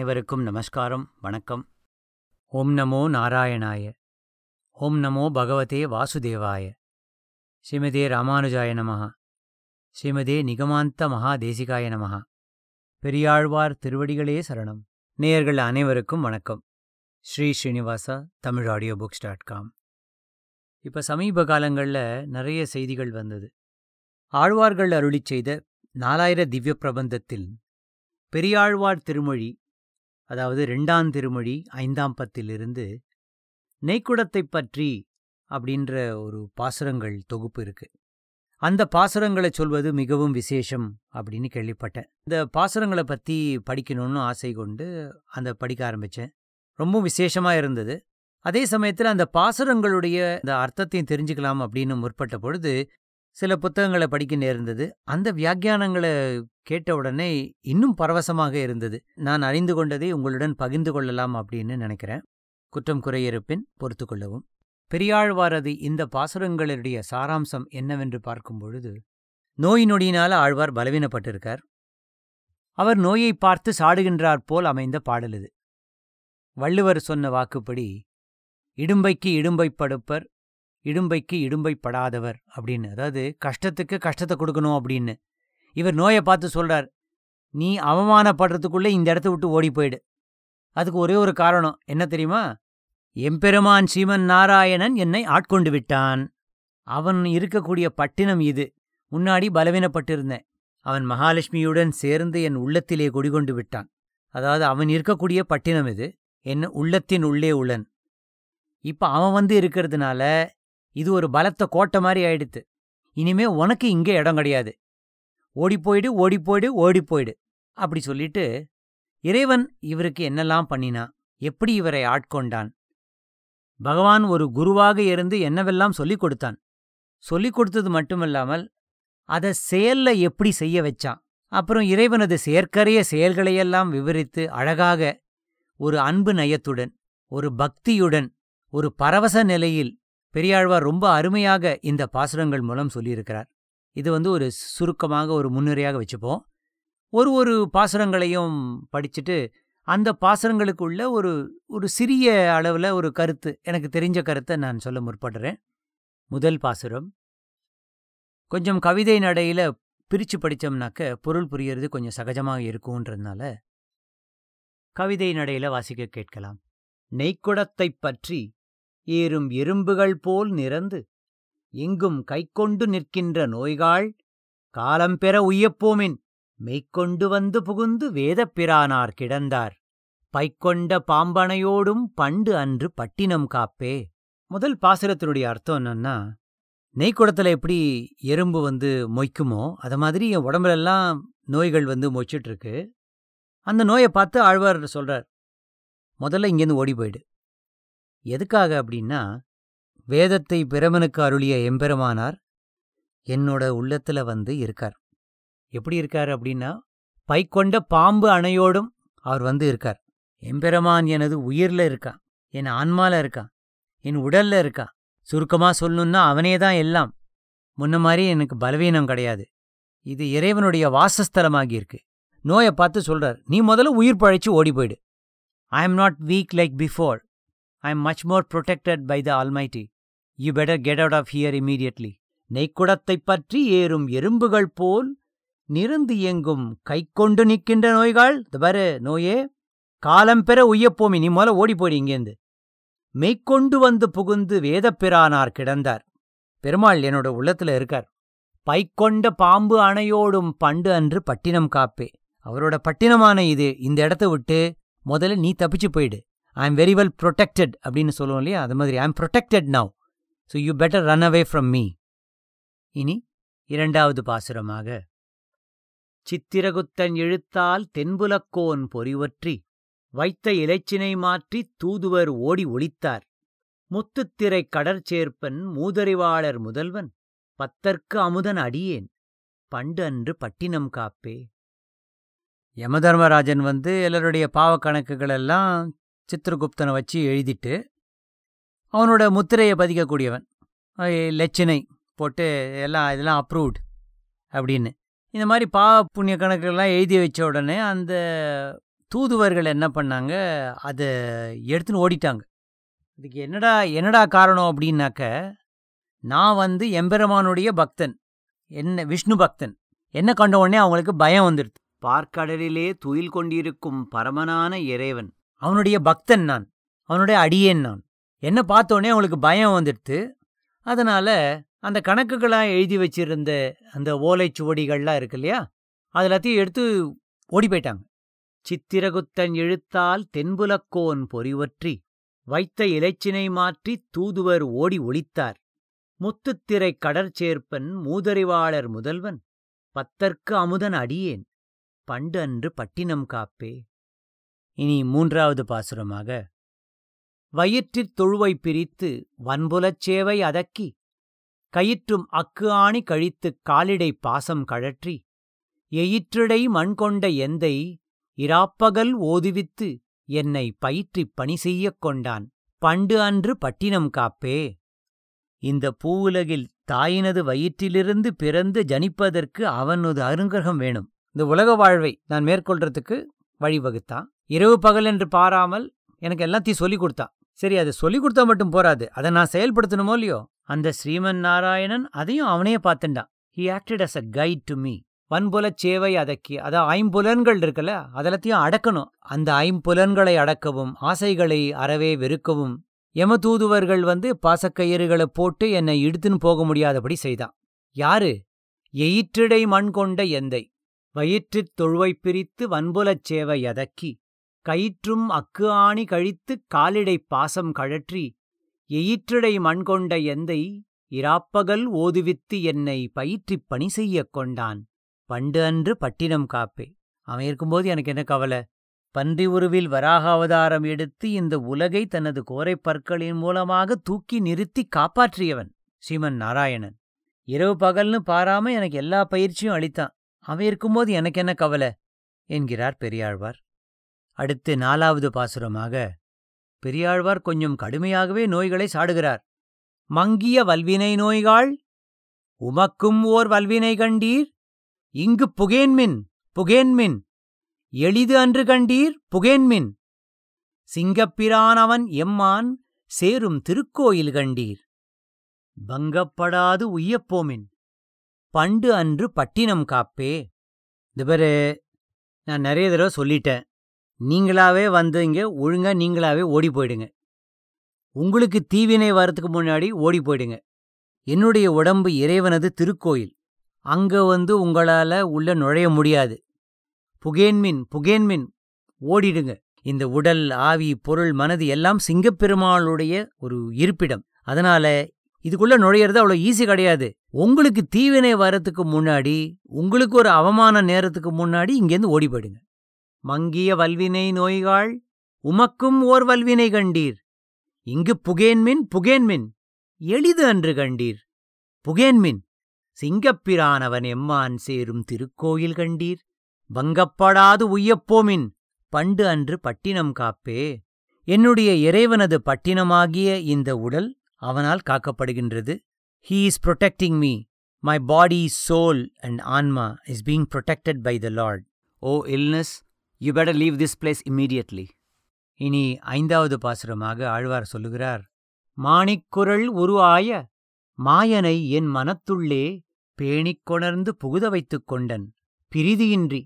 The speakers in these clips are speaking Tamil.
அனைவருக்கும் நமஸ்காரம். வணக்கம். ஓம் நமோ நாராயணாய. ஓம் நமோ பகவதே வாசுதேவாய. ஸ்ரீமதே ராமானுஜாய நமஹ. ஸ்ரீமதே நிகமாந்த மகாதேசிகாய நமஹ. பெரியாழ்வார் திருவடிகளே சரணம். நேயர்கள் அனைவருக்கும் வணக்கம். Sri Srinivasa Tamil audio books dot com இப்போ சமீப காலங்களில் நிறைய செய்திகள் வந்தது. ஆழ்வார்கள் அருளிச் செய்த நாலாயிர திவ்ய பிரபந்தத்தில் பெரியாழ்வார் திருமொழி அதாவது ரெண்டாம் திருமொழி ஐந்தாம் பத்திலிருந்து நெய்க்குடத்தைப் பற்றி அப்படின்ற ஒரு பாசுரங்கள் தொகுப்பு இருக்கு. அந்த பாசுரங்களை சொல்வது மிகவும் விசேஷம் அப்படின்னு கேள்விப்பட்டேன். இந்த பாசுரங்களை பற்றி படிக்கணும்னு ஆசை கொண்டு அந்த படிக்க ஆரம்பித்தேன் ரொம்ப விசேஷமாக இருந்தது. அதே சமயத்தில் அந்த பாசுரங்களுடைய இந்த அர்த்தத்தையும் தெரிஞ்சுக்கலாம் அப்படின்னு முற்பட்ட பொழுது சில புத்தகங்களை படிக்க நேர்ந்தது. அந்த வியாக்கியானங்களை கேட்ட உடனே இன்னும் பரவசமாக இருந்தது. நான் அறிந்து கொண்டதை உங்களுடன் பகிர்ந்து கொள்ளலாம் அப்படின்னு நினைக்கிறேன். குற்றம் குறையிருப்பின் பொறுத்து கொள்ளவும். பெரியாழ்வாரது இந்த பாசுரங்களுடைய சாராம்சம் என்னவென்று பார்க்கும் பொழுது நோய் நொடியினால ஆழ்வார் பலவீனப்பட்டிருக்கார். அவர் நோயை பார்த்து சாடுகின்றார் போல் அமைந்த பாடல் இது. வள்ளுவர் சொன்ன வாக்குப்படி இடும்பைக்கு இடும்பை படுப்பர் இடும்பைக்கு இடும்பைப்படாதவர் அப்படின்னு. அதாவது கஷ்டத்துக்கு கஷ்டத்தை கொடுக்கணும் அப்படின்னு. இவர் நோயை பார்த்து சொல்றார் நீ அவமானப்படுறதுக்குள்ளே இந்த இடத்த விட்டு ஓடி போயிடு. அதுக்கு ஒரே ஒரு காரணம். என்ன தெரியுமா? எம்பெருமான் சீமன் நாராயணன் என்னை ஆட்கொண்டு விட்டான். அவன் இருக்கக்கூடிய பட்டினம் இது. முன்னாடி பலவீனப்பட்டிருந்தேன். அவன் மகாலட்சுமியுடன் சேர்ந்து என் உள்ளத்திலே குடிகொண்டு விட்டான். அதாவது அவன் இருக்கக்கூடிய பட்டினம் இது. என் உள்ளத்தின் உள்ளே உள்ளன் இப்ப அவன் வந்து இருக்கிறதுனால இது ஒரு பலத்த கோட்டை மாதிரி ஆயிடுத்து. இனிமே உனக்கு இங்கே இடம் கிடையாது. ஓடிப்போயிடு ஓடிப்போயிடு ஓடிப்போயிடு அப்படி சொல்லிட்டு இறைவன் இவருக்கு என்னெல்லாம் பண்ணினா எப்படி இவரை ஆட்கொண்டான்? பகவான் ஒரு குருவாக இருந்து என்னவெல்லாம் சொல்லிக் கொடுத்தான்? சொல்லிக் கொடுத்தது மட்டுமல்லாமல் அதை செயல்ல எப்படி செய்ய வச்சான்? அப்புறம் இறைவனது செயற்கரைய செயல்களையெல்லாம் விவரித்து அழகாக ஒரு அன்பு நயத்துடன் ஒரு பக்தியுடன் ஒரு பரவச நிலையில் பெரியாழ்வார் ரொம்ப அருமையாக இந்த பாசுரங்கள் மூலம் சொல்லியிருக்கிறார். இது வந்து ஒரு சுருக்கமாக ஒரு முன்னுரையாக வச்சுப்போம். ஒரு ஒரு பாசுரங்களையும் படிச்சுட்டு அந்த பாசுரங்களுக்குள்ள ஒரு ஒரு சிறிய அளவில் ஒரு கருத்து எனக்கு தெரிஞ்ச கருத்தை நான் சொல்ல முற்படுறேன். முதல் பாசுரம். கொஞ்சம் கவிதை நடையில் பிரித்து படித்தோம்னாக்க பொருள் புரியறது கொஞ்சம் சகஜமாக இருக்கும்ன்றதுனால கவிதை நடையில் வாசிக்க கேட்கலாம். நெய்க்குடத்தைப் பற்றி ஏறும் எறும்புகள் போல் நிறந்து எங்கும் கைக்கொண்டு நிற்கின்ற நோய்காள் காலம்பெற உய்யப்போமின் மெய்க்கொண்டு வந்து புகுந்து வேதப்பிரானார் கிடந்தார். பைக்கொண்ட பாம்பனையோடும் பண்டு அன்று பட்டினம் காப்பே. முதல் பாசுரத்தினுடைய அர்த்தம் என்னன்னா நெய்க்குடத்துல எப்படி எறும்பு வந்து மொய்க்குமோ அது மாதிரி என் உடம்புலெல்லாம் நோய்கள் வந்து மொய்ச்சிட்டு இருக்கு அந்த நோயை பார்த்து ஆழ்வார் சொல்றார் முதல்ல இங்கேருந்து ஓடி போயிடு. எதுக்காக அப்படின்னா வேதத்தை பிரமனுக்கு அருளிய எம்பெருமானார் என்னோட உள்ளத்துல வந்து இருக்கார். எப்படி இருக்கார் அப்படின்னா பைக்கொண்ட பாம்பு அணையோடும் அவர் வந்து இருக்கார். எம்பெருமான் எனது உயிர்ல இருக்கான் என் ஆன்மால இருக்கான் என் உடல்ல இருக்கான் சுருக்கமா சொல்லணும்னா அவனே தான் எல்லாம். முன்ன மாதிரி எனக்கு பலவீனம் கிடையாது. இது இறைவனுடைய வாசஸ்தலமாகி இருக்கு. நோயை பார்த்து சொல்றார் நீ முதல்ல உயிர் பழைச்சு ஓடி போயிடு. I am not weak like before I am much more protected by the almighty you better get out of here immediately நெய்க்குடத்தைப் பற்றி ஏறும் எறும்புகள் போல் நிறந்து எங்கும் கைக்கொண்டு நிற்கின்ற நோய்கள். பாரு நோயே. காலம் பெற உய்யப்போமி நீ முதல்ல ஓடி போயிடு இங்கேந்து. மெய்க்கொண்டு வந்து புகுந்து வேதப்பிரானார் கிடந்தார். பெருமாள் என்னோட உள்ளத்துல இருக்கார். பைக்கொண்ட பாம்பு அணையோடும் பண்டு அன்று பட்டினம் காப்பே. அவரோட பட்டினமான இது இந்த இடத்த விட்டு முதல்ல நீ தப்பிச்சு போயிடு. I am very well protected அப்படின்னு சொல்லுவோம் இல்லையா? அது மாதிரி I am protected now so you better run away from me இனி இரண்டாவது பாசுரமாக. சித்திரகுத்தன் இழுத்தால் தென்புலக்கோன் பொறிவற்றி வைத்த இலைச்சினை மாற்றி தூதுவர் ஓடி ஒளித்தார். முத்துத்திரை கடற்சேர்ப்பன் மூதறிவாளர் முதல்வன் பத்தற்கு அமுதன் அடியேன் பண்டு அன்று பட்டினம் காப்பே. யமதர்மராஜன் வந்து எல்லாருடைய பாவக்கணக்குகளெல்லாம் சித்திரகுப்தனை வச்சு எழுதிட்டு அவனோட முத்திரையை பதிக்கக்கூடியவன். லட்சணை போட்டு எல்லாம் இதெல்லாம் அப்ரூவ்டு அப்படின்னு. இந்த மாதிரி பாவ புண்ணிய கணக்குகள்லாம் எழுதி வச்ச உடனே அந்த தூதுவர்கள் என்ன பண்ணாங்க? அதை எடுத்துன்னு ஓடிட்டாங்க. இதுக்கு என்னடா என்னடா காரணம் அப்படின்னாக்க நான் வந்து எம்பெருமானுடைய பக்தன். என்ன விஷ்ணு பக்தன். என்ன கண்ட உடனே அவங்களுக்கு பயம் வந்துடுது பார்க்கடலிலே துயில் கொண்டிருக்கும் பரமனான இறைவன். அவனுடைய பக்தன் நான் அவனுடைய அடியேன் நான். என்ன பார்த்தோன்னே உடனே அவங்களுக்கு பயம் வந்துடுது அதனால அந்த கணக்குகளாக எழுதி வச்சிருந்த அந்த ஓலைச்சுவடிகள்லாம் இருக்கு இல்லையா? அது எல்லாத்தையும் எடுத்து ஓடி போயிட்டாங்க. சித்திரகுத்தன் இழுத்தால் தென்புலக்கோன் பொறிவற்றி வைத்த இலைச்சினை மாற்றி தூதுவர் ஓடி ஒளித்தார். முத்துத்திரை கடற்சேர்ப்பன் மூதறிவாளர் முதல்வன் பத்தற்கு அமுதன் அடியேன். பண்டு அன்று பட்டினம் காப்பே. இனி மூன்றாவது பாசுரமாக வயிற்றிற் தொழுவை பிரித்து வன்புலச் சேவை அதக்கி கயிற்றும் அக்கு ஆணி கழித்துக் காலிடை பாசம் கழற்றி எயிற்றிடை மண் கொண்ட எந்தை இராப்பகல் ஓதுவித்து என்னை பயிற்றிப் பணி செய்யக் கொண்டான். பண்டு அன்று பட்டினம் காப்பே. இந்த பூவுலகில் தாயினது வயிற்றிலிருந்து பிறந்து ஜனிப்பதற்கு அவனது அருங்கிரகம் வேணும். இந்த உலக வாழ்வை நான் மேற்கொள்றதுக்கு வழிவகுத்தான். இரவு பகல் என்று பாராமல் எனக்கு எல்லாத்தையும் சொல்லிக் கொடுத்தான் சரி அதை சொல்லிக் கொடுத்தா மட்டும் போராது. அதை நான் செயல்படுத்தணுமோ இல்லையோ? அந்த ஸ்ரீமன் நாராயணன் அதையும் அவனே பார்த்துண்டான் he acted as a guide to me வன்புலச் சேவை அதக்கி அதான் ஐம்புலன்கள் இருக்குல்ல அதெல்லாத்தையும் அடக்கணும். அந்த ஐம்புலன்களை அடக்கவும் ஆசைகளை அறவே வெறுக்கவும் யமதூதுவர்கள் வந்து பாசக்கயிறுகளை போட்டு என்னை இடுத்துன்னு போக முடியாதபடி செய்தான். யாரு? எயிற்றிடை மண் கொண்ட எந்தை. வயிற்றுத் தொழுவை பிரித்து வன்புலச் சேவை அதக்கி கயிற்றும் அக்கு ஆணி கழித்துக் காலிடை பாசம் கழற்றி எயிற்றிடை மண் கொண்ட எந்தை இராப்பகல் ஓதுவித்து என்னை பயிற்றிப் பணி செய்யக் கொண்டான். பண்டு அன்று பட்டினம் காப்பே. அவன் இருக்கும்போது எனக்கு என்ன கவலை? பன்றி உருவில் வராக அவதாரம் எடுத்து இந்த உலகை தனது கோரைப் பற்களின் மூலமாக தூக்கி நிறுத்தி காப்பாற்றியவன் ஸ்ரீமன் நாராயணன். இரவு பகல்னு பாராம எனக்கு எல்லா பயிற்சியும் அளித்தான். அவன் இருக்கும்போது எனக்கு என்ன கவலை? என்கிறார் பெரியாழ்வார். அடுத்து நாலாவது பாசுரமாக பெரியாழ்வார் கொஞ்சம் கடுமையாகவே நோய்களை சாடுகிறார். மங்கிய வல்வினை நோய்காள் உமக்கும் ஓர் வல்வினை கண்டீர். இங்கு புகேன்மின் புகேன்மின். எளிது அன்று கண்டீர் புகேன்மின். சிங்கப்பிரானவன் எம்மான் சேரும் திருக்கோயில் கண்டீர். பங்கப்படாது உய்யப்போமின். பண்டு அன்று பட்டினம் காப்பே. இதுபரு நான் நிறைய தடவை சொல்லிட்டேன். நீங்களாவே வந்து ஒழுங்கா நீங்களாவே ஓடி போயிடுங்க. உங்களுக்கு தீவினை வரத்துக்கு முன்னாடி ஓடி போயிடுங்க. என்னுடைய உடம்பு இறைவனது திருக்கோயில். அங்க வந்து உங்களால உள்ள நுழைய முடியாது. புகேன்மின் புகேன்மின் ஓடிடுங்க. இந்த உடல் ஆவி பொருள் மனது எல்லாம் சிங்கப்பெருமாளுடைய ஒரு இருப்பிடம். அதனால இதுக்குள்ள நுழையிறது அவ்வளோ ஈஸி கிடையாது. உங்களுக்கு தீவினை வரத்துக்கு முன்னாடி உங்களுக்கு ஒரு அவமான நேரத்துக்கு முன்னாடி இங்கேருந்து ஓடி போயிடுங்க. மங்கிய வல்வினை நோய்காள் உமக்கும் ஓர் வல்வினை கண்டீர். இங்கு புகேன்மின் புகேன்மின் எளிது அன்று கண்டீர். புகேன்மின் சிங்கப்பிரானவன் எம்மான் சேரும் திருக்கோயில் கண்டீர். வங்கப்படாது உய்யப்போமின் பண்டு அன்று பட்டினம் காப்பே. என்னுடைய இறைவனது பட்டினமாகிய இந்த உடல் அவனால் காக்கப்படுகின்றது. He is protecting me my body soul and ஆன்மா is being protected by the Lord oh illness you better leave this place immediately இனி ஐந்தாவது பாசுரமாக ஆழ்வார் சொல்லுகிறார் மாணிக்குரல் உருவாய மாயனை என் மனத்துள்ளே பேணிக் கொணர்ந்து புகுத வைத்துக் கொண்டன் பிரிதியின்றி.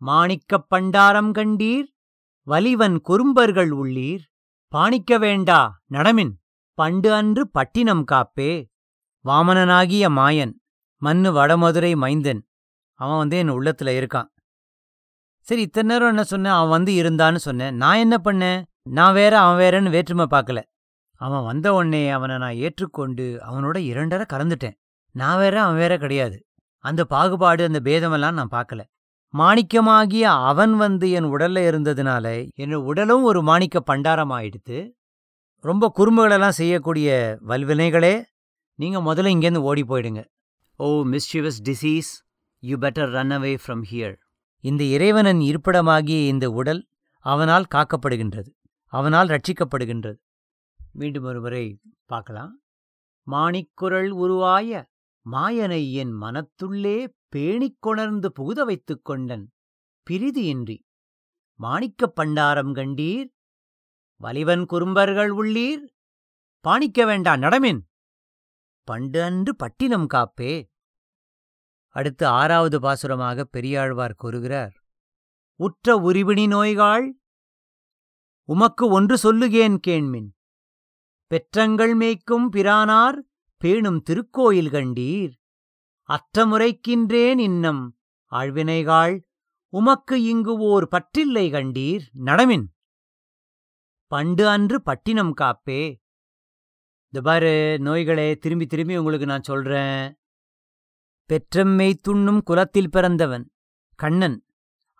மாணிக்கப் பண்டாரம் கண்டீர் வலிவன் குறும்பர்கள் உள்ளீர் பாணிக்க வேண்டா நடமின் பண்டு அன்று பட்டினம் காப்பே. வாமனனாகிய மாயன் மன்னு வடமதுரை மைந்தன். அவன் வந்து என் உள்ளத்துல இருக்கான். சரி இத்தனை நேரம் என்ன சொன்னேன் அவன் வந்து இருந்தான்னு சொன்னேன் நான் என்ன பண்ணேன் நான் வேற அவன் வேறன்னு வேற்றுமை பார்க்கல. அவன் வந்த உடனே அவனை நான் ஏற்றுக்கொண்டு அவனோட இரண்டரை கலந்துட்டேன் நான் வேற அவன் வேற கிடையாது. அந்த பாகுபாடு அந்த பேதமெல்லாம் நான் பார்க்கல. மாணிக்கமாகிய அவன் வந்து என் உடல்ல இருந்ததுனால என் உடலும் ஒரு மாணிக்க பண்டாரம் ஆயிடுத்து ரொம்ப குறும்புகளெல்லாம் செய்யக்கூடிய வல்வினைகளே நீங்க முதல்ல இங்கேருந்து ஓடி போயிடுங்க. ஓ mischievous disease you better run away from here இந்த இறைவனின் இருப்பிடமாகிய இந்த உடல் அவனால் காக்கப்படுகின்றது அவனால் ரட்சிக்கப்படுகின்றது. மீண்டும் ஒருமுறை பார்க்கலாம். மாணிக்குரல் உருவாய மாயனை என் மனத்துள்ளே பேணிக் கொணர்ந்து புகுத வைத்துக் கொண்டன் பிரிதியின்றி. மாணிக்கப் பண்டாரம் கண்டீர் வலிவன் குறும்பர்கள் உள்ளீர் பாணிக்க வேண்டா நடமின். பண்டு அன்று பட்டினம் காப்பே அடுத்து ஆறாவது பாசுரமாக பெரியாழ்வார் கூறுகிறார் உற்ற உரிவினி நோய்காள் உமக்கு ஒன்று சொல்லுகேன் கேண்மின். பெற்றங்கள் மேய்க்கும் பிரானார் பேணும் திருக்கோயில் கண்டீர். அற்றமுறைக்கின்றேன் இன்னம் ஆழ்வினைகாள் உமக்கு இங்கு ஓர் பற்றில்லை கண்டீர். நடமின். பண்டு அன்று பட்டினம் காப்பே. இந்த பாரு நோய்களே திரும்பி திரும்பி உங்களுக்கு நான் சொல்றேன். பெற்றம்மை துண்ணும் குலத்தில் பிறந்தவன். கண்ணன்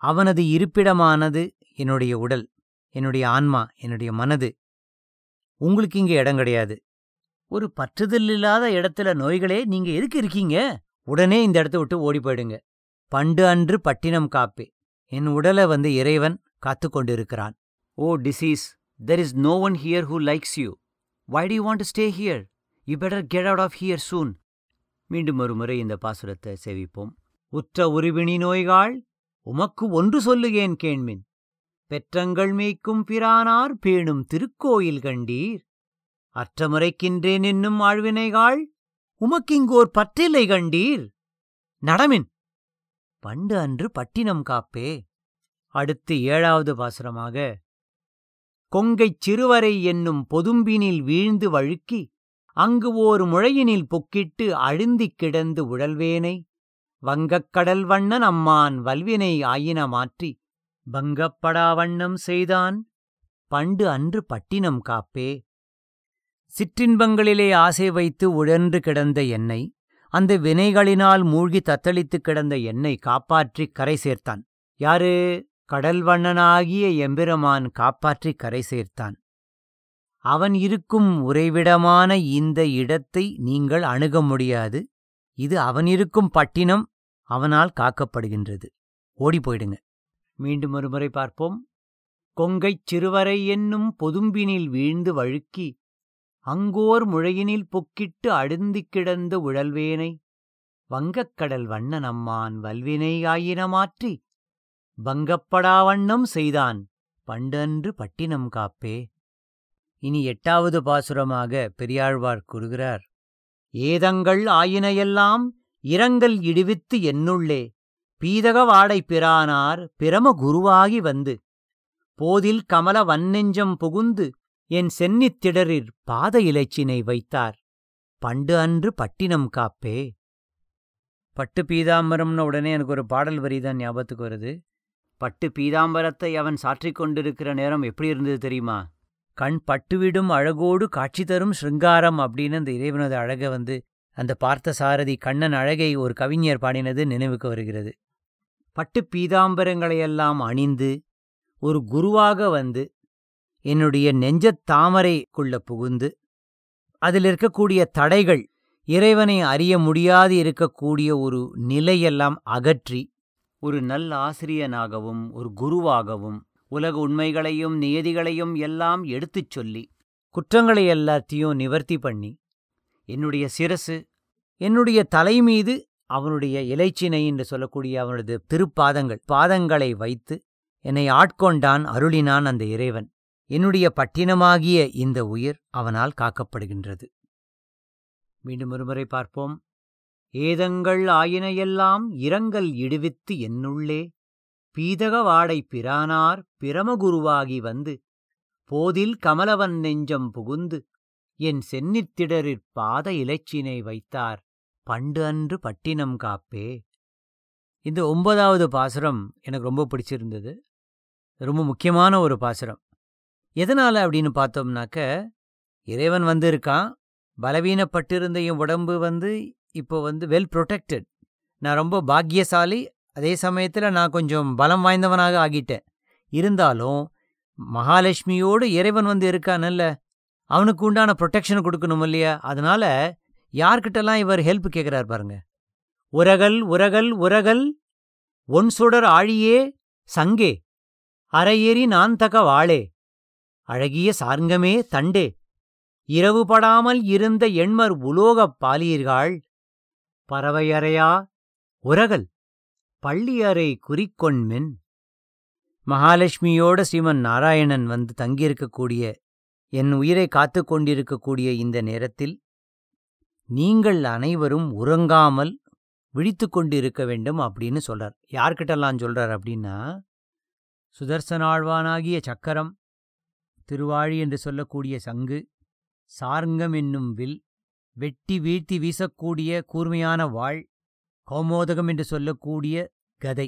அவனது இருப்பிடமானது என்னுடைய உடல் என்னுடைய ஆன்மா என்னுடைய மனது. உங்களுக்கு இங்க இடம் கிடையாது. ஒரு பற்றுதல் இல்லாத இடத்துல நோய்களே நீங்க எதுக்கு இருக்கீங்க? உடனே இந்த இடத்த விட்டு ஓடி போயிடுங்க. பண்டு அன்று பட்டினம் காப்பே. என் உடலை வந்து இறைவன் காத்து கொண்டிருக்கிறான். ஓ disease there is no one here who likes you why do want stay here you better get out of here soon மீண்டும் ஒருமுறை இந்த பாசுரத்தை சேவிப்போம். உற்ற உருவினி நோய்காள் உமக்கு ஒன்று சொல்லுகேன் கேண்மின். பெற்றங்கள் மேய்க்கும் பிரானார் பேணும் திருக்கோயில் கண்டீர். அற்றமுறைக்கின்றேன் என்னும் ஆழ்வினைகாள் உமக்கிங்கோர் பற்றில்லை கண்டீர். நடமின். பண்டு அன்று பட்டினம் காப்பே. அடுத்து ஏழாவது பாசுரமாக கொங்கைச் சிறுவரை என்னும் பொதும்பினில் வீழ்ந்து வழுக்கி அங்கு ஓர் முழையினில் பொக்கிட்டு அழுந்திக் கிடந்து உழல்வேனை வங்கக்கடல் வண்ணன் அம்மான் வல்வினை ஆயின மாற்றி பங்கப்படா வண்ணம் செய்தான் பண்டு அன்று பட்டினம் காப்பே. சிற்றின்பங்களிலே ஆசை வைத்து உழன்று கிடந்த என்னை அந்த வினைகளினால் மூழ்கி தத்தளித்துக் கிடந்த என்னை காப்பாற்றிக் கரை சேர்த்தான். யாரு? கடல்வண்ணனாகிய எம்பெருமான் காப்பாற்றிக் கரை சேர்த்தான். அவன் இருக்கும் உறைவிடமான இந்த இடத்தை நீங்கள் அணுக முடியாது. இது அவன் இருக்கும் பட்டினம் அவனால் காக்கப்படுகின்றது. ஓடி போயிடுங்க மீண்டும் ஒருமுறை பார்ப்போம். கொங்கைச் சிறுவரை என்னும் பொதும்பினில் வீழ்ந்து வழுக்கி அங்கோர் முழையினில் பொக்கிட்டு அழுந்திக் கிடந்த உழல்வேனை வங்கக்கடல் வண்ணன் அம்மான் வல்வினை ஆயின மாற்றி பங்கப்படா வண்ணம் செய்தான் பண்டன்று பட்டினம் காப்பே. இனி எட்டாவது பாசுரமாக பெரியாழ்வார் கூறுகிறார் ஏதங்கள் ஆயினையெல்லாம் இரங்கல் இடுவித்து என்னுள்ளே பீதக வாடை பிரானார் பிரம குருவாகி வந்து போதில் கமல வன்னெஞ்சம் புகுந்து என் சென்னித் திடரிற் பாத இலைச்சினை வைத்தார் பண்டு அன்று பட்டினம் காப்பே. பட்டு பீதாம்பரம்னு உடனே எனக்கு ஒரு பாடல் வரிதான் ஞாபகத்துக்கு வருது. பட்டு பீதாம்பரத்தை அவன் சாற்றிக் கொண்டிருக்கிற நேரம் எப்படி இருந்தது தெரியுமா? கண் பட்டுவிடும் அழகோடு காட்சி தரும் ஸ்ருங்காரம் அப்படின்னு அந்த இறைவனது அழகை வந்து அந்த பார்த்த சாரதி கண்ணன் அழகை ஒரு கவிஞர் பாடினது நினைவுக்கு வருகிறது. பட்டு பீதாம்பரங்களையெல்லாம் அணிந்து ஒரு குருவாக வந்து என்னுடைய நெஞ்சத் தாமரைக்குள்ள புகுந்து அதில் இருக்கக்கூடிய தடைகள் இறைவனை அறிய முடியாது இருக்கக்கூடிய ஒரு நிலையெல்லாம் அகற்றி ஒரு நல்ல ஆசிரியனாகவும் ஒரு குருவாகவும் உலக உண்மைகளையும் நியதிகளையும் எல்லாம் எடுத்துச் சொல்லி குற்றங்களை எல்லாத்தையும் நிவர்த்தி பண்ணி என்னுடைய சிரசு என்னுடைய தலை மீது அவனுடைய இலைச்சினை என்று சொல்லக்கூடிய அவனது திருப்பாதங்கள் பாதங்களை வைத்து என்னை ஆட்கொண்டான் அருளினான் அந்த இறைவன். என்னுடைய பட்டினமாகிய இந்த உயிர் அவனால் காக்கப்படுகின்றது. மீண்டும் ஒருமுறை பார்ப்போம். ஏதங்கள் ஆயினையெல்லாம் இரங்கல் இடுவித்து என்னுள்ளே பீதக வாடை பிரானார் பிரமகுருவாகி வந்து போதில் கமலவன் நெஞ்சம் புகுந்து என் சென்னித்திடரிற் பாத இலச்சினை வைத்தார் பண்டு அன்று பட்டினம் காப்பே. இந்த ஒன்பதாவது பாசுரம் எனக்கு ரொம்ப பிடிச்சிருந்தது. ரொம்ப முக்கியமான ஒரு பாசுரம். எதனால அப்படின்னு பார்த்தோம்னாக்க இறைவன் வந்து இருக்கான் பலவீனப்பட்டிருந்த என் உடம்பு வந்து இப்போ வந்து வெல் ப்ரொடெக்டட் நான் ரொம்ப பாக்கியசாலி அதே சமயத்தில் நான் கொஞ்சம் பலம் வாய்ந்தவனாக ஆகிட்டேன். இருந்தாலும் மகாலட்சுமியோடு இறைவன் வந்து இருக்கானல்ல அவனுக்கு உண்டான ப்ரொடெக்ஷன் கொடுக்கணும் இல்லையா? அதனால யார்கிட்டலாம் இவர் ஹெல்ப் கேட்குறார் பாருங்க. உரகல் உரகல் உரகல் ஒன் சுடர் ஆழியே சங்கே அரையேறி நான் தக வாழே அழகிய சார்ங்கமே தண்டே இரவுபடாமல் இருந்த எண்மர் உலோகப் பாலியர்கள் பறவையறையா உரகல். பள்ளியறை குறிக்கொண்மென் மகாலட்சுமியோட ஸ்ரீமன் நாராயணன் வந்து தங்கியிருக்கக்கூடிய என் உயிரை காத்து கொண்டிருக்கக்கூடிய இந்த நேரத்தில் நீங்கள் அனைவரும் உறங்காமல் விழித்து கொண்டிருக்க வேண்டும் அப்படின்னு சொல்றார். யார்கிட்டலாம் சொல்றார் அப்படின்னா சுதர்சனாழ்வானாகிய சக்கரம் திருவாழி என்று சொல்லக்கூடிய சங்கு சார்ங்கம் என்னும் வில் வெட்டி வீழ்த்தி வீசக்கூடிய கூர்மையான வாள் கௌமோதகம் என்று சொல்லக்கூடிய கதை.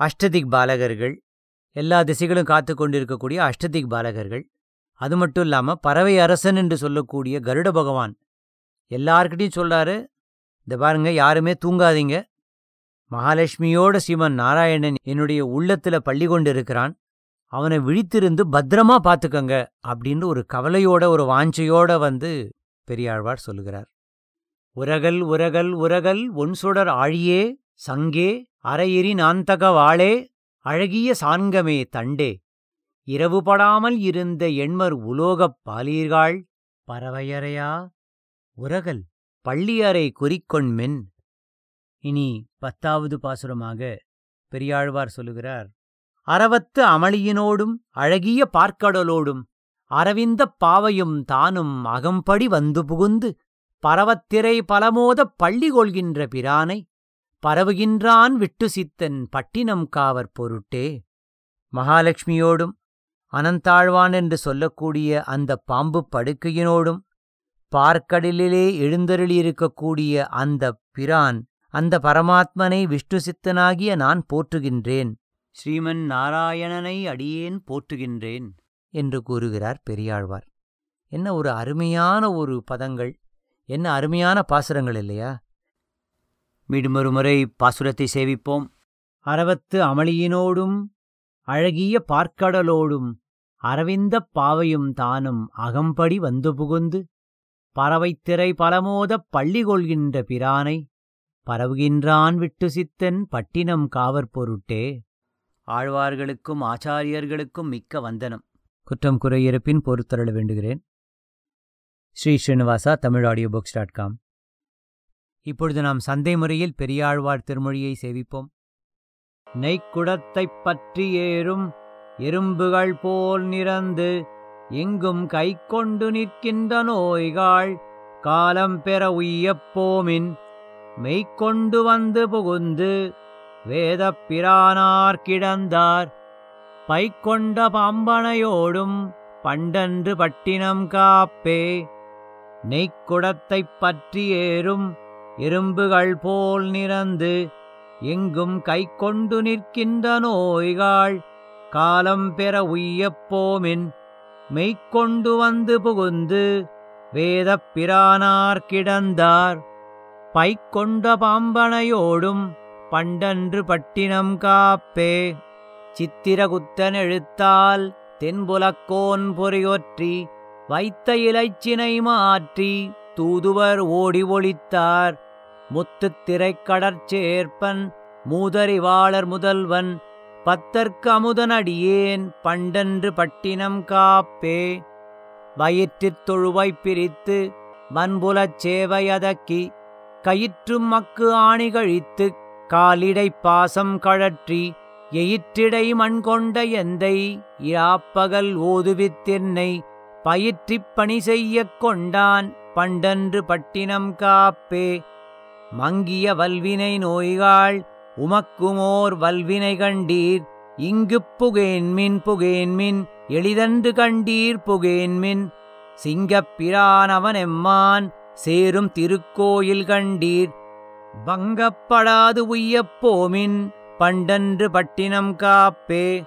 அஷ்டதிக் பாலகர்கள் எல்லா திசைகளும் காத்து கொண்டிருக்கக்கூடிய அஷ்டதிக் பாலகர்கள் அது மட்டும் இல்லாமல் பறவை அரசன் என்று சொல்லக்கூடிய கருட பகவான். எல்லார்கிட்டையும் சொல்றாரு இந்த பாருங்க யாருமே தூங்காதீங்க. மகாலட்சுமியோட சிவன் நாராயணன் என்னுடைய உள்ளத்துல பள்ளி கொண்டு இருக்கிறான் அவனை விழித்திருந்து பத்திரமா பார்த்துக்கங்க அப்படின்னு ஒரு கவலையோட ஒரு வாஞ்சையோட வந்து பெரியாழ்வார் சொல்லுகிறார். உரகல் உரகல் உரகல் ஒன்சுடர் ஆழியே சங்கே அரையெறி நாந்தக வாளே அழகிய சான்கமே தண்டே. இரவுபடாமல் இருந்த எண்மர் உலோகப் பாலீர்காள் பறவையறையா? உரகல் பள்ளியறை குறிக்கொண்மென் இனி பத்தாவது பாசுரமாக பெரியாழ்வார் சொல்லுகிறார் அறவத்து அமளியினோடும் அழகிய பார்க்கடலோடும் அரவிந்தப் பாவையும் தானும் அகம்படி வந்து புகுந்து பரவத்திரை பலமோதப் பள்ளி கொள்கின்ற பிரானை பரவுகின்றான் விட்டு சித்தன் பட்டினம் காவற் பொருட்டே. மகாலட்சுமியோடும் அனந்தாழ்வான் என்று சொல்லக்கூடிய அந்த பாம்பு படுக்கையினோடும் பார்க்கடலிலே எழுந்தருளியிருக்கக்கூடிய அந்த பிரான் அந்த பரமாத்மனை விஷ்ணு சித்தனாகிய நான் போற்றுகின்றேன். ஸ்ரீமன் நாராயணனை அடியேன் போற்றுகின்றேன் என்று கூறுகிறார் பெரியாழ்வார். என்ன ஒரு அருமையான ஒரு பதங்கள். என்ன அருமையான பாசுரங்கள் இல்லையா? மீண்டும் முறை பாசுரத்தை சேவிப்போம். அறவத்து அமளியினோடும் அழகிய பார்க்கடலோடும் அரவிந்தப் பாவையும் தானும் அகம்படி வந்து புகுந்து பறவைத்திரை பலமோதப் பள்ளி கொள்கின்ற பிரானை பரவுகின்றான் விட்டு சித்தன் பட்டினம் காவற்பொருட்டே ஆழ்வார்களுக்கும் ஆச்சாரியர்களுக்கும் மிக்க வந்தனம். குற்றம் குறையிருப்பின் பொறுத்தருள வேண்டுகிறேன். Sri Srinivasa Tamil audio books dot com இப்பொழுது நாம் சந்தை முறையில் பெரியாழ்வார் திருமொழியை சேவிப்போம். நெய்க்குடத்தைப் பற்றி ஏறும் எறும்புகள் போல் நிறந்து எங்கும் கை கொண்டு நிற்கின்ற நோய்கள் காலம் பெற உய்யப்போமின் மெய்க்கொண்டு வந்து புகுந்து வேதப் பிரானார் கிடந்தார். பைக்கொண்ட பாம்பனையோடும் பண்டன்று பட்டினம் காப்பே நெய்க்குடத்தைப் பற்றி ஏறும் எறும்புகள் போல் நிறந்து எங்கும் கை கொண்டு நிற்கின்ற நோய்கள் காலம் பெற உய்யப்போமின் மெய்க்கொண்டு வந்து புகுந்து வேதப் பிரானார் கிடந்தார். பைக்கொண்ட பாம்பனையோடும் பண்டன்று பட்டினம் காப்பே. சித்திரகுத்தன் எழுத்தால் தென்புலக்கோன் பொறியொற்றி வைத்த இலைச்சினை மாற்றி தூதுவர் ஓடி ஒளித்தார். முத்துத் திரைக்கடற்சேர்ப்பன் மூதறிவாளர் முதல்வன் பத்தற்கு அமுதனடியேன் பண்டன்று பட்டினம் காப்பே. வயிற்றிற் தொழுவைப் பிரித்து வன்புலச் சேவையதக்கி கயிற்றும் மக்கு ஆணி கழித்து காலிடை பாசம் கழற்றி எயிற்றிடை மண்கொண்ட எந்தை இராப்பகல் ஓதுவித்தென்னை பயிற்றிப் பணி செய்யக் கொண்டான். பண்டன்று பட்டினம் காப்பே. மங்கிய வல்வினை நோய்காள் உமக்குமோர் வல்வினை கண்டீர். இங்குப் புகேன்மின் புகேன்மின் எளிதன்று கண்டீர் புகேன்மின். சிங்கப்பிரானவன் எம்மான் சேரும் திருக்கோயில் கண்டீர். வங்கப்படாது உய்யப்போமின் பண்டன்று பட்டினம் காப்பே.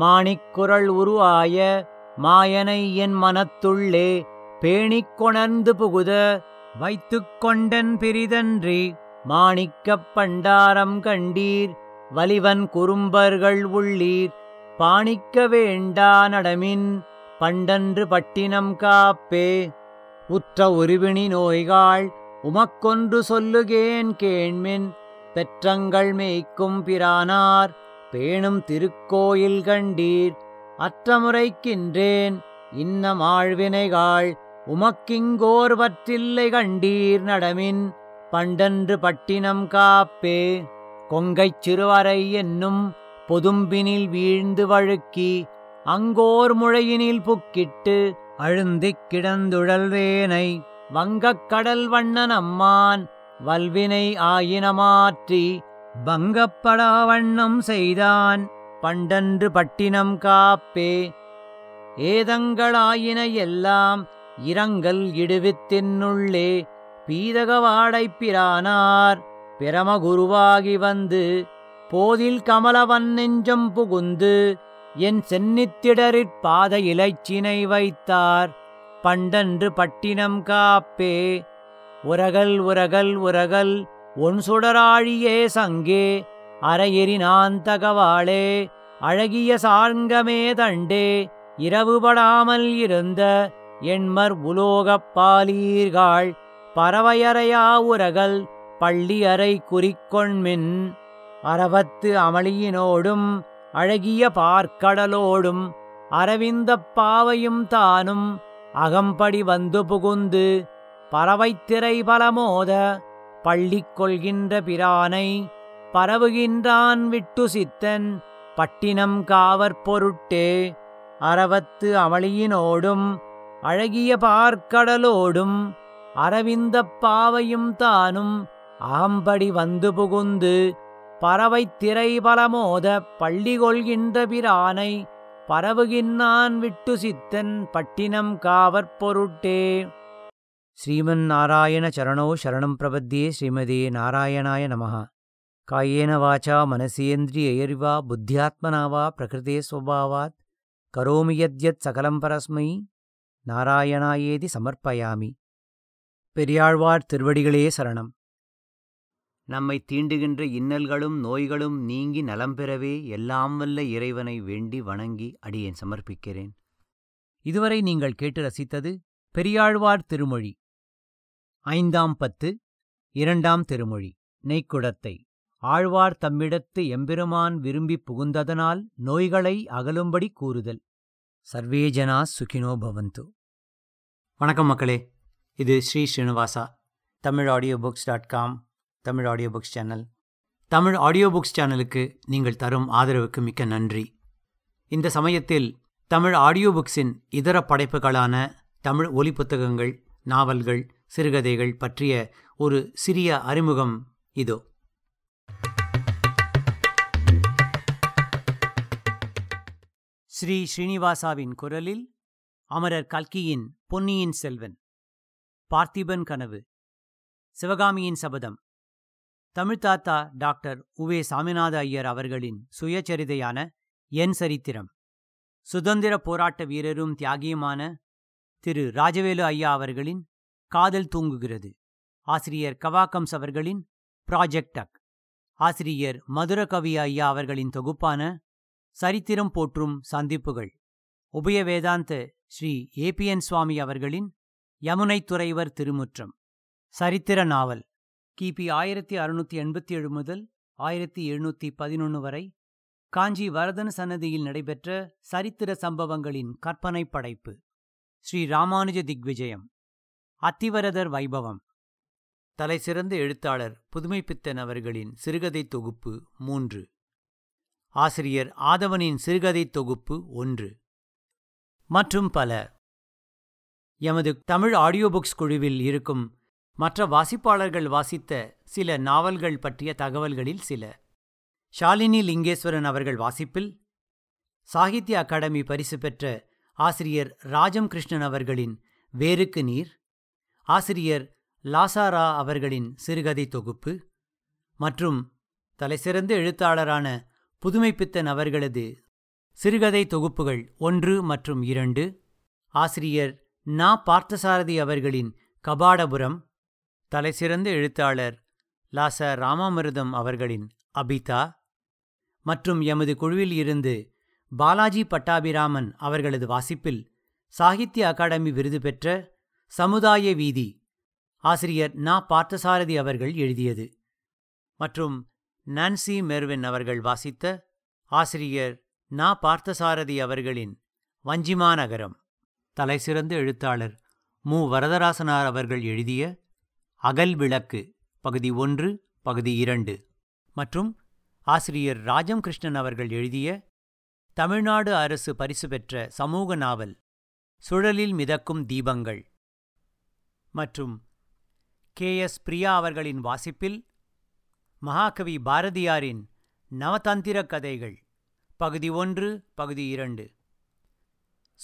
மாணிக்குரல் உருவாய மாயனை என் மனத்துள்ளே பேணிக் கொணர்ந்து புகுத வைத்துக் கொண்டன் பிரிதன்றி மாணிக்கப் பண்டாரம் கண்டீர் வலிவன் குறும்பர்கள் உள்ளீர் பாணிக்க வேண்டா நடமின் பண்டன்று பட்டினம் காப்பே. உற்ற உருவினி நோய்காள் உமக்கொன்று சொல்லுகேன் கேண்மின் பெற்றங்கள் மேய்க்கும் பிரானார் பேணும் திருக்கோயில் கண்டீர் அற்றமுறைக்கின்றேன். இன்ன மாழ்வினைகாள் உமக்கிங்கோர்வற்றில்லை கண்டீர் நடமின் பண்டன்று பட்டினம் காப்பே. கொங்கைச் சிறுவரை என்னும் பொதும்பினில் வீழ்ந்து வழுக்கி அங்கோர் முழையினில் புக்கிட்டு அழுந்திக் கிடந்துழல்வேனை வங்கக் கடல் வண்ணன் அம்மான் வல்வினை ஆயினமாற்றி பங்கப்படா வண்ணம் செய்தான். பண்டன்று பட்டினம் காப்பே. ஏதங்களாயின எல்லாம் இரங்கல் இடுவித்தின்னுள்ளே. பீதகவாடைப் பிரானார் பிரமகுருவாகி வந்து போதில் கமலவன் நெஞ்சம் புகுந்து என் சென்னித்திடரிற் பாத இலைச்சினை வைத்தார். பண்டன்று பட்டினம் காப்பே. உரகல் உரகல் உரகல் ஒன் சுடராழியே சங்கே அரையெறி நாந்தகவாளே அழகிய சார்ங்கமே தண்டே இரவுபடாமல் இருந்த எண்மர் உலோகப் பாலீர்காள் பறவையறையா உரகல் பள்ளியறை குறிக்கொண்மின் அரவத்து அமளியினோடும் அழகிய பார்க்கடலோடும் அரவிந்தப் பாவையும் தானும் அகம்படி வந்து புகுந்து பறவைத்திரை பலமோத பள்ளிக் கொள்கின்ற பிரானை பரவுகின்றான் விட்டு சித்தன் பட்டினம் காவற் அறவத்து அமளியினோடும் அழகிய பார்க்கடலோடும் அரவிந்த பாவையும் தானும் அகம்படி வந்து புகுந்து பறவைத் திரை பலமோத பள்ளி கொள்கின்ற பிரானை பரவுகின்றான் விட்டு சித்தன் பட்டினம் காவற் பொருட்டே. ஸ்ரீமன் நாராயண சரணோ சரணம் பிரபத்தியே ஸ்ரீமதி நாராயணாய நமகா காயேன வாச்சா மனசேந்திரியைர்வா புத்தியாத்மனாவா பிரகிருதே ஸ்வபாவாத் கரோமி யத்யத் சகலம் பரஸ்மை நாராயணாயேதி சமர்ப்பயாமி பெரியாழ்வார் திருவடிகளே சரணம் நம்மை தீண்டுகின்ற இன்னல்களும் நோய்களும் நீங்கி நலம் பெறவே எல்லாம் வல்ல இறைவனை வேண்டி வணங்கி அடியேன் சமர்ப்பிக்கிறேன். இதுவரை நீங்கள் கேட்டு ரசித்தது பெரியாழ்வார் திருமொழி. ஐந்தாம் பத்து இரண்டாம் திருமொழி நெய்க்குடத்தை ஆழ்வார் தம்மிடத்து எம்பெருமான் விரும்பிப் புகுந்ததனால் நோய்களை அகலும்படி கூறுதல். சர்வே ஜனா சுகினோ பவந்து. வணக்கம் மக்களே. இது Sri Srinivasa. Tamil audio books dot com Tamil audio books channel Tamil audio books சேனலுக்கு நீங்கள் தரும் ஆதரவுக்கு மிக்க நன்றி. இந்த சமயத்தில் தமிழ் ஆடியோ புக்ஸின் இதர படைப்புகளான தமிழ் ஒலி புத்தகங்கள் நாவல்கள் சிறுகதைகள் பற்றிய ஒரு சிறிய அறிமுகம் இதோ. ஸ்ரீ ஸ்ரீனிவாசாவின் குரலில் அமரர் கல்கியின் பொன்னியின் செல்வன். பார்த்திபன் கனவு. சிவகாமியின் சபதம். தமிழ்தாத்தா டாக்டர் உவே சாமிநாத ஐயர் அவர்களின் சுயச்சரிதையான என் சரித்திரம். சுதந்திர போராட்ட வீரரும் தியாகியுமான திரு ராஜவேலு ஐயா அவர்களின் காதல் தூங்குகிறது. ஆசிரியர் கவாக்கம்ஸ் அவர்களின் ப்ராஜெக்ட் டக் ஆசிரியர் மதுரகவி ஐயா அவர்களின் தொகுப்பான சரித்திரம் போற்றும் சந்திப்புகள். உபய வேதாந்த ஸ்ரீ ஏபிஎன் சுவாமி அவர்களின் யமுனை துறைவர் திருமுற்றம். சரித்திர நாவல். கிபி ஆயிரத்தி அறுநூத்தி எண்பத்தி ஏழு முதல் ஆயிரத்தி எழுநூத்தி பதினொன்று வரை காஞ்சி வரதன் சன்னதியில் நடைபெற்ற சரித்திர சம்பவங்களின் கற்பனை படைப்பு. ஸ்ரீ ராமானுஜ திக்விஜயம். அத்திவரதர் வைபவம். தலை சிறந்த எழுத்தாளர் புதுமைப்பித்தன் அவர்களின் சிறுகதை தொகுப்பு மூன்று. ஆசிரியர் ஆதவனின் சிறுகதை தொகுப்பு ஒன்று. மற்றும் பல. எமது தமிழ் ஆடியோ புக்ஸ் குழுவில் இருக்கும் மற்ற வாசிப்பாளர்கள் வாசித்த சில நாவல்கள் பற்றிய தகவல்களில் சில. ஷாலினி லிங்கேஸ்வரன் அவர்கள் வாசிப்பில் சாகித்ய அகாடமி பரிசு பெற்ற ஆசிரியர் ராஜம் கிருஷ்ணன் அவர்களின் வேருக்கு நீர் ஆசிரியர் லாசாரா அவர்களின் சிறுகதை தொகுப்பு மற்றும் தலைசிறந்த எழுத்தாளரான புதுமைப்பித்தன் அவர்களது சிறுகதை தொகுப்புகள் ஒன்று மற்றும் இரண்டு. ஆசிரியர் நா. பார்த்தசாரதி அவர்களின் கபாடபுரம். தலைசிறந்த எழுத்தாளர் லாச ராமாமிருதம் அவர்களின் அபிதா. மற்றும் எமது குழுவில் இருந்து பாலாஜி பட்டாபிராமன் அவர்களது வாசிப்பில் சாகித்ய அகாடமி விருது பெற்ற சமுதாய வீதி ஆசிரியர் நா. பார்த்தசாரதி அவர்கள் எழுதியது. மற்றும் நான்சி மெர்வின் அவர்கள் வாசித்த ஆசிரியர் நா பார்த்தசாரதி அவர்களின் வஞ்சிமா நகரம். தலைசிறந்த எழுத்தாளர் மு. வரதராசனார் அவர்கள் எழுதிய அகல் விளக்கு பகுதி ஒன்று பகுதி இரண்டு. மற்றும் ஆசிரியர் ராஜம் கிருஷ்ணன் அவர்கள் எழுதிய தமிழ்நாடு அரசு பரிசு பெற்ற சமூக நாவல் சுழலில் மிதக்கும் தீபங்கள். மற்றும் கே. எஸ். பிரியா அவர்களின் வாசிப்பில் மகாகவி பாரதியாரின் நவதந்திர கதைகள் பகுதி ஒன்று பகுதி இரண்டு.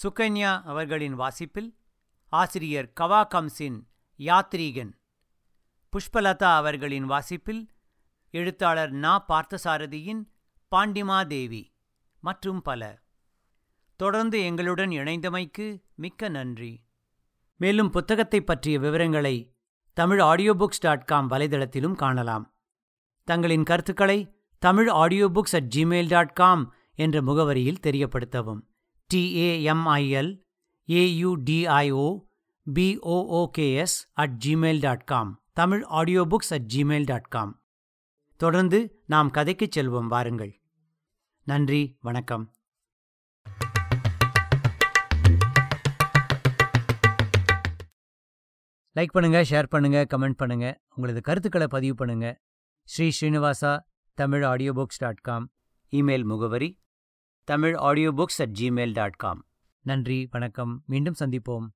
சுகன்யா அவர்களின் வாசிப்பில் ஆசிரியர் கவா கம்சின் யாத்ரீகன். புஷ்பலதா அவர்களின் வாசிப்பில் எழுத்தாளர் நா. பார்த்தசாரதியின் பாண்டிமாதேவி மற்றும் பல. தொடர்ந்து எங்களுடன் இணைந்தமைக்கு மிக்க நன்றி. மேலும் புத்தகத்தைப் பற்றிய விவரங்களை Tamil audio books dot com வலைதளத்திலும் காணலாம். தங்களின் கருத்துக்களை Tamil audio books at Gmail dot com என்ற முகவரியில் தெரியப்படுத்தவும். T A M I L A U D I O B O O K S at Gmail dot com Tamil audio books at Gmail dot com தொடர்ந்து நாம் கதைக்குச் செல்வோம். வாருங்கள். நன்றி. வணக்கம். லைக் பண்ணுங்கள் ஷேர் பண்ணுங்கள் கமெண்ட் பண்ணுங்கள் உங்களது கருத்துக்களை பதிவு பண்ணுங்கள் Sri Srinivasa Tamil audio books dot com email முகவரி Tamil audio books at Gmail dot com நன்றி வணக்கம். மீண்டும் சந்திப்போம்.